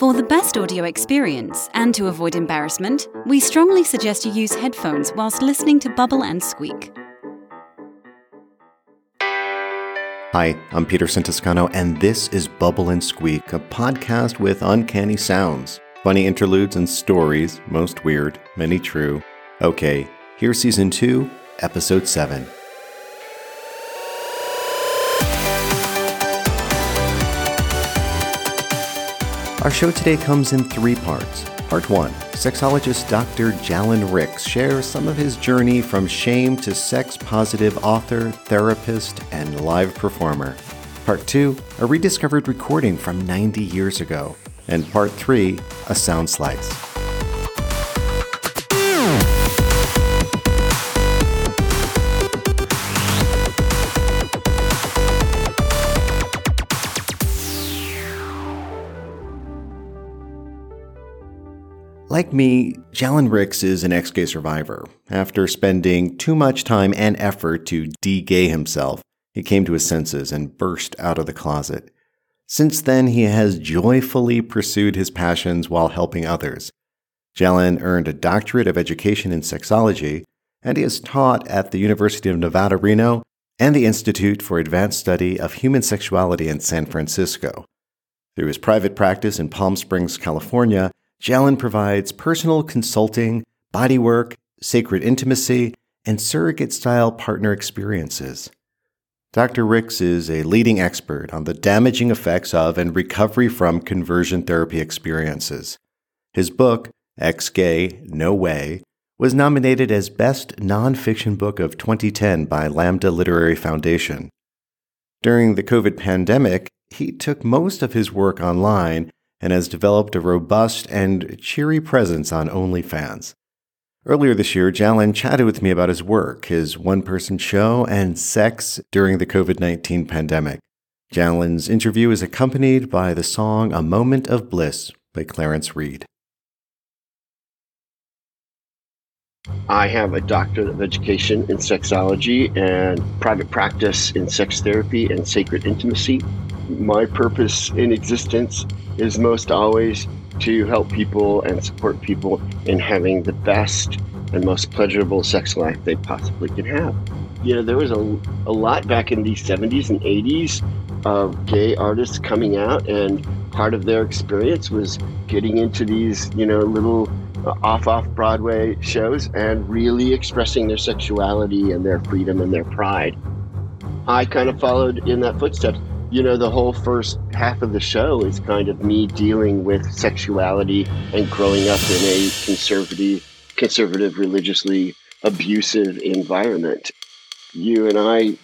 For the best audio experience and to avoid embarrassment, we strongly suggest you use headphones whilst listening to Bubble and Squeak. Hi, I'm Peterson Toscano, and this is Bubble and Squeak, a podcast with uncanny sounds, funny interludes and stories, most weird, many true. Okay, here's season 2, episode 7. Our show today comes in three parts. Part 1 Sexologist Dr. Jallen Rix shares some of his journey from shame to sex positive author, therapist, and live performer. Part 2 A rediscovered recording from 90 years ago. And Part 3 A sound slice. Like me, Jallen Rix is an ex gay survivor. After spending too much time and effort to de gay himself, he came to his senses and burst out of the closet. Since then, he has joyfully pursued his passions while helping others. Jallen earned a doctorate of education in sexology, and he has taught at the University of Nevada, Reno, and the Institute for Advanced Study of Human Sexuality in San Francisco. Through his private practice in Palm Springs, California, Jallen provides personal consulting, bodywork, sacred intimacy, and surrogate style partner experiences. Dr. Rix is a leading expert on the damaging effects of and recovery from conversion therapy experiences. His book, Ex Gay, No Way, was nominated as Best Nonfiction Book of 2010 by Lambda Literary Foundation. During the COVID pandemic, he took most of his work online and has developed a robust and cheery presence on OnlyFans. Earlier this year, Jallen chatted with me about his work, his one person show, and sex during the COVID 19 pandemic. Jallen's interview is accompanied by the song A Moment of Bliss by Clarence Reid. I have a doctorate of education in sexology and private practice in sex therapy and sacred intimacy. My purpose in existence is most always to help people and support people in having the best and most pleasurable sex life they possibly can have. You know, there was a, a lot back in the 70s and 80s of gay artists coming out, and part of their experience was getting into these, you know, little uh, off off Broadway shows and really expressing their sexuality and their freedom and their pride. I kind of followed in that footsteps you know, the whole first half of the show is kind of me dealing with sexuality and growing up in a conservative, conservative, religiously abusive environment. You and I,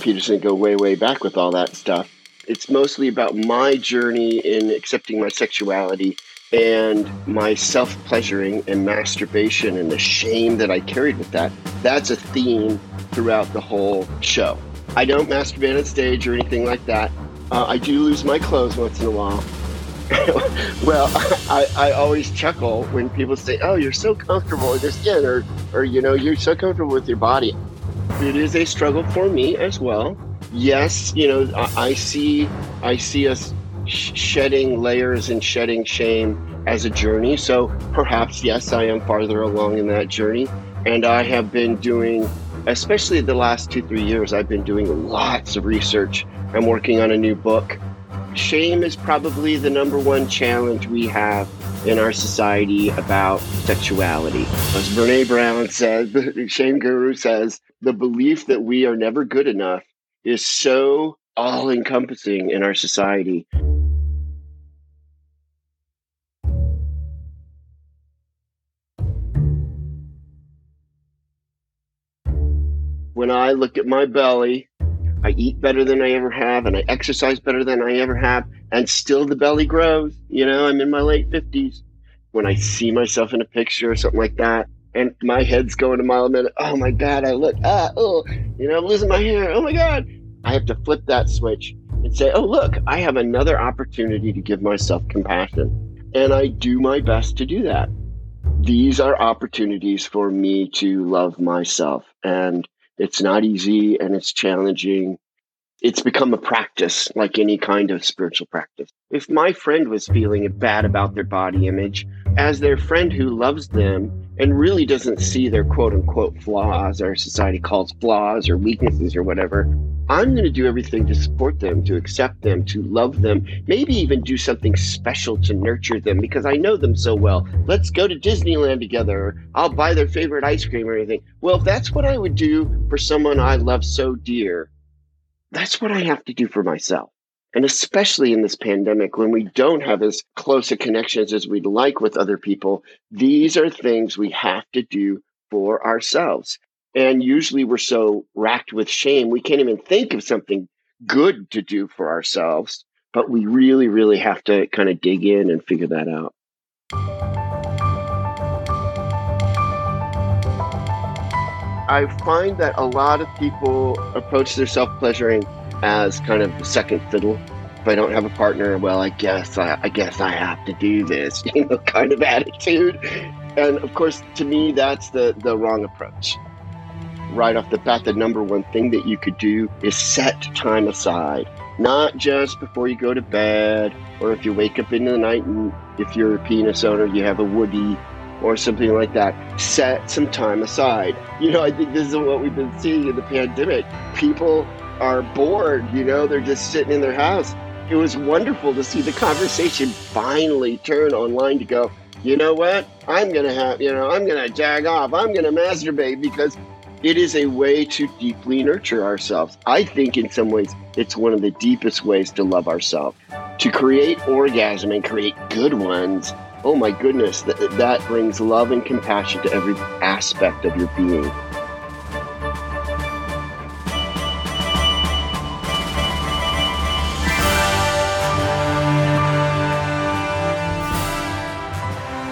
Peterson, go way, way back with all that stuff. It's mostly about my journey in accepting my sexuality and my self pleasuring and masturbation and the shame that I carried with that. That's a theme throughout the whole show. I don't masturbate on stage or anything like that. Uh, I do lose my clothes once in a while. well, I, I always chuckle when people say, "Oh, you're so comfortable in your skin," or, or you know, you're so comfortable with your body. It is a struggle for me as well. Yes, you know, I, I see, I see us sh- shedding layers and shedding shame as a journey. So perhaps, yes, I am farther along in that journey, and I have been doing especially the last two, three years, I've been doing lots of research. I'm working on a new book. Shame is probably the number one challenge we have in our society about sexuality. As Brene Brown says, the shame guru says, the belief that we are never good enough is so all encompassing in our society. When I look at my belly, I eat better than I ever have, and I exercise better than I ever have, and still the belly grows. You know, I'm in my late 50s. When I see myself in a picture or something like that, and my head's going a mile a minute, oh my God, I look, ah, oh, you know, I'm losing my hair. Oh my God. I have to flip that switch and say, oh, look, I have another opportunity to give myself compassion. And I do my best to do that. These are opportunities for me to love myself. And it's not easy and it's challenging. it's become a practice like any kind of spiritual practice. If my friend was feeling bad about their body image, as their friend who loves them and really doesn't see their quote unquote flaws, our society calls flaws or weaknesses or whatever, I'm going to do everything to support them, to accept them, to love them, maybe even do something special to nurture them because I know them so well. Let's go to Disneyland together. I'll buy their favorite ice cream or anything. Well, if that's what I would do for someone I love so dear, that's what I have to do for myself. And especially in this pandemic, when we don't have as close a connections as we'd like with other people, these are things we have to do for ourselves. And usually we're so racked with shame, we can't even think of something good to do for ourselves. But we really, really have to kind of dig in and figure that out. I find that a lot of people approach their self pleasuring as kind of the second fiddle. If I don't have a partner, well, I guess I, I guess I have to do this, you know, kind of attitude. And of course, to me, that's the the wrong approach. Right off the bat, the number one thing that you could do is set time aside, not just before you go to bed, or if you wake up in the night and if you're a penis owner, you have a woody or something like that. Set some time aside. You know, I think this is what we've been seeing in the pandemic. People are bored, you know, they're just sitting in their house. It was wonderful to see the conversation finally turn online to go, you know what? I'm going to have, you know, I'm going to jag off. I'm going to masturbate because it is a way to deeply nurture ourselves. I think in some ways it's one of the deepest ways to love ourselves. To create orgasm and create good ones oh my goodness, that, that brings love and compassion to every aspect of your being.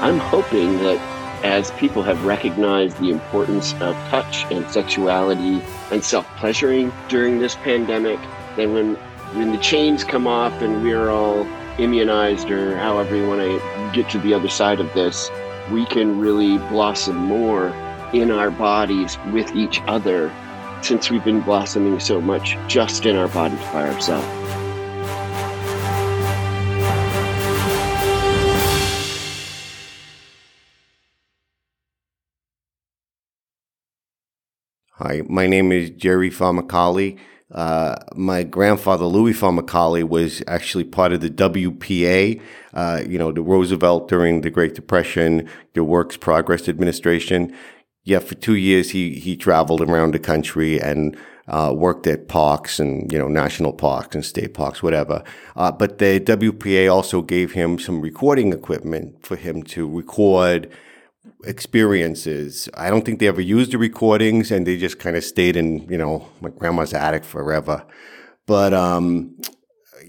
I'm hoping that as people have recognized the importance of touch and sexuality and self pleasuring during this pandemic, then when when the chains come off and we're all immunized or however you want to get to the other side of this, we can really blossom more in our bodies with each other since we've been blossoming so much just in our bodies by ourselves. Hi, my name is Jerry Famicali. Uh, my grandfather, Louis Famicali, was actually part of the WPA, uh, you know, the Roosevelt during the Great Depression, the Works Progress Administration. Yeah, for two years he, he traveled around the country and uh, worked at parks and, you know, national parks and state parks, whatever. Uh, but the WPA also gave him some recording equipment for him to record experiences. I don't think they ever used the recordings and they just kind of stayed in, you know, my grandma's attic forever. But um,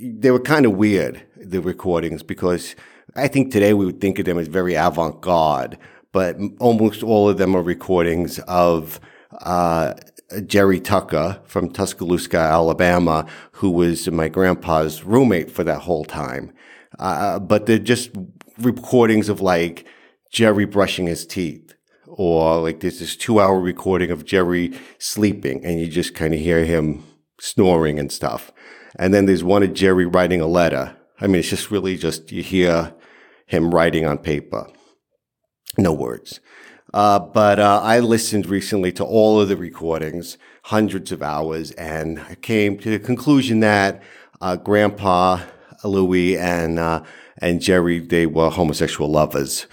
they were kind of weird, the recordings, because I think today we would think of them as very avant garde, but almost all of them are recordings of uh, Jerry Tucker from Tuscaloosa, Alabama, who was my grandpa's roommate for that whole time. Uh, but they're just recordings of like, Jerry brushing his teeth. Or like there's this two hour recording of Jerry sleeping and you just kind of hear him snoring and stuff. And then there's one of Jerry writing a letter. I mean, it's just really just you hear him writing on paper. No words. Uh, but uh, I listened recently to all of the recordings, hundreds of hours, and I came to the conclusion that uh, Grandpa Louis and uh, and Jerry they were homosexual lovers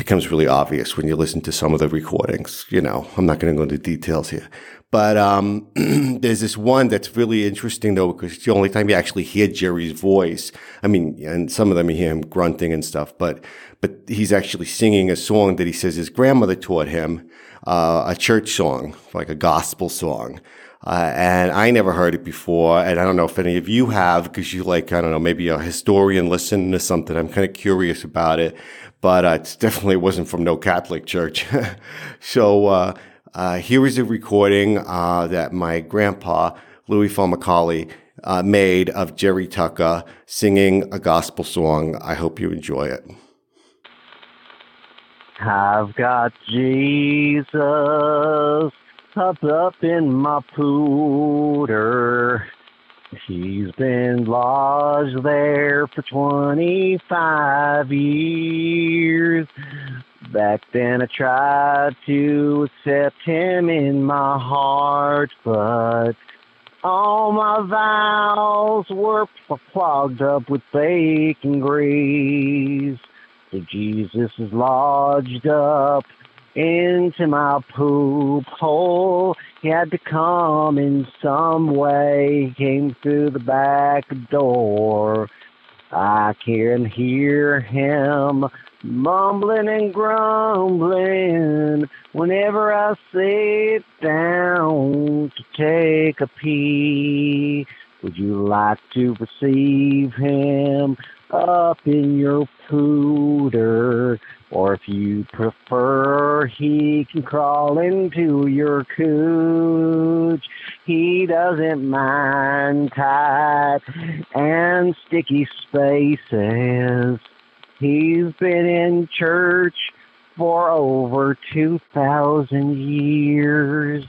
becomes really obvious when you listen to some of the recordings. You know, I'm not going to go into details here. But um, there's this one that's really interesting though, because it's the only time you actually hear Jerry's voice. I mean, and some of them you hear him grunting and stuff, but but he's actually singing a song that he says his grandmother taught him, uh, a church song, like a gospel song. Uh, and I never heard it before, and I don't know if any of you have, because you like, I don't know, maybe a historian listening to something. I'm kind of curious about it but uh, it definitely wasn't from no Catholic church. so uh, uh, here is a recording uh, that my grandpa, Louis Famicali, uh, made of Jerry Tucker singing a gospel song. I hope you enjoy it. I've got Jesus up up in my pooter. He's been lodged there for 25 years. Back then I tried to accept him in my heart, but all my vows were clogged up with bacon grease. So Jesus is lodged up into my poop hole. He had to come in some way. He came through the back door. I can hear him mumbling and grumbling whenever I sit down to take a pee. Would you like to receive him up in your pooter? Or if you prefer, he can crawl into your cooch. He doesn't mind tight and sticky spaces. He's been in church for over 2,000 years.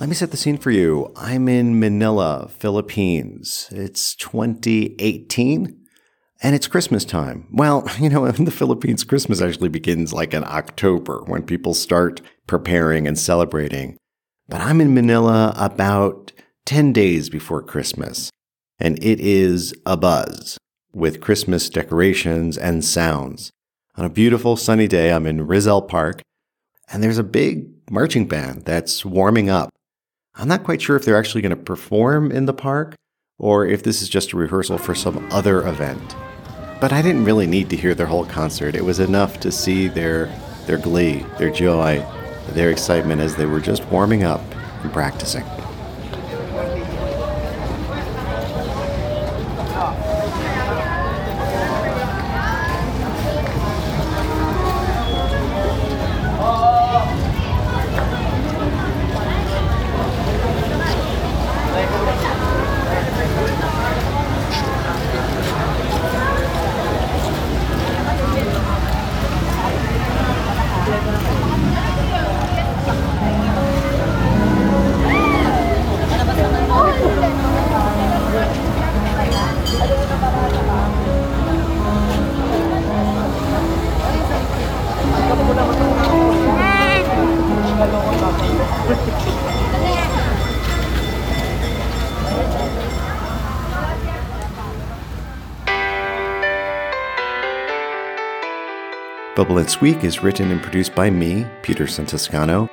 Let me set the scene for you. I'm in Manila, Philippines. It's 2018 and it's Christmas time. Well, you know, in the Philippines, Christmas actually begins like in October when people start preparing and celebrating. But I'm in Manila about 10 days before Christmas, and it is a buzz with Christmas decorations and sounds. On a beautiful sunny day, I'm in Rizal Park, and there's a big marching band that's warming up. I'm not quite sure if they're actually going to perform in the park or if this is just a rehearsal for some other event. But I didn't really need to hear their whole concert. It was enough to see their their glee, their joy, their excitement as they were just warming up and practicing. Bubble and Squeak is written and produced by me, Peterson Toscano.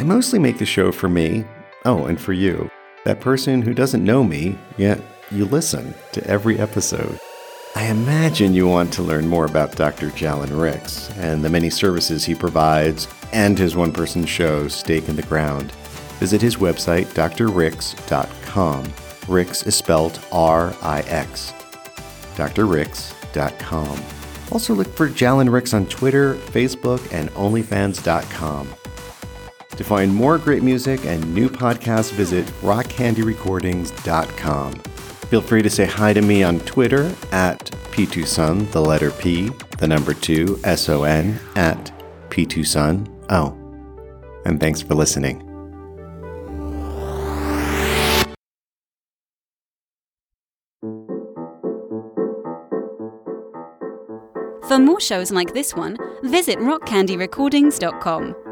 I mostly make the show for me, oh, and for you, that person who doesn't know me, yet you listen to every episode. I imagine you want to learn more about Dr. Jallen Rix and the many services he provides and his one person show, Stake in the Ground. Visit his website, drrix.com. Rix is spelled R I X. drrix.com. Also look for Jallen Rix on Twitter, Facebook, and OnlyFans.com. To find more great music and new podcasts, visit rockcandyrecordings.com. Feel free to say hi to me on Twitter at P2Son, the letter P, the number 2, S O N, at P2Sun. Oh, and thanks for listening. For more shows like this one, visit rockcandyrecordings.com.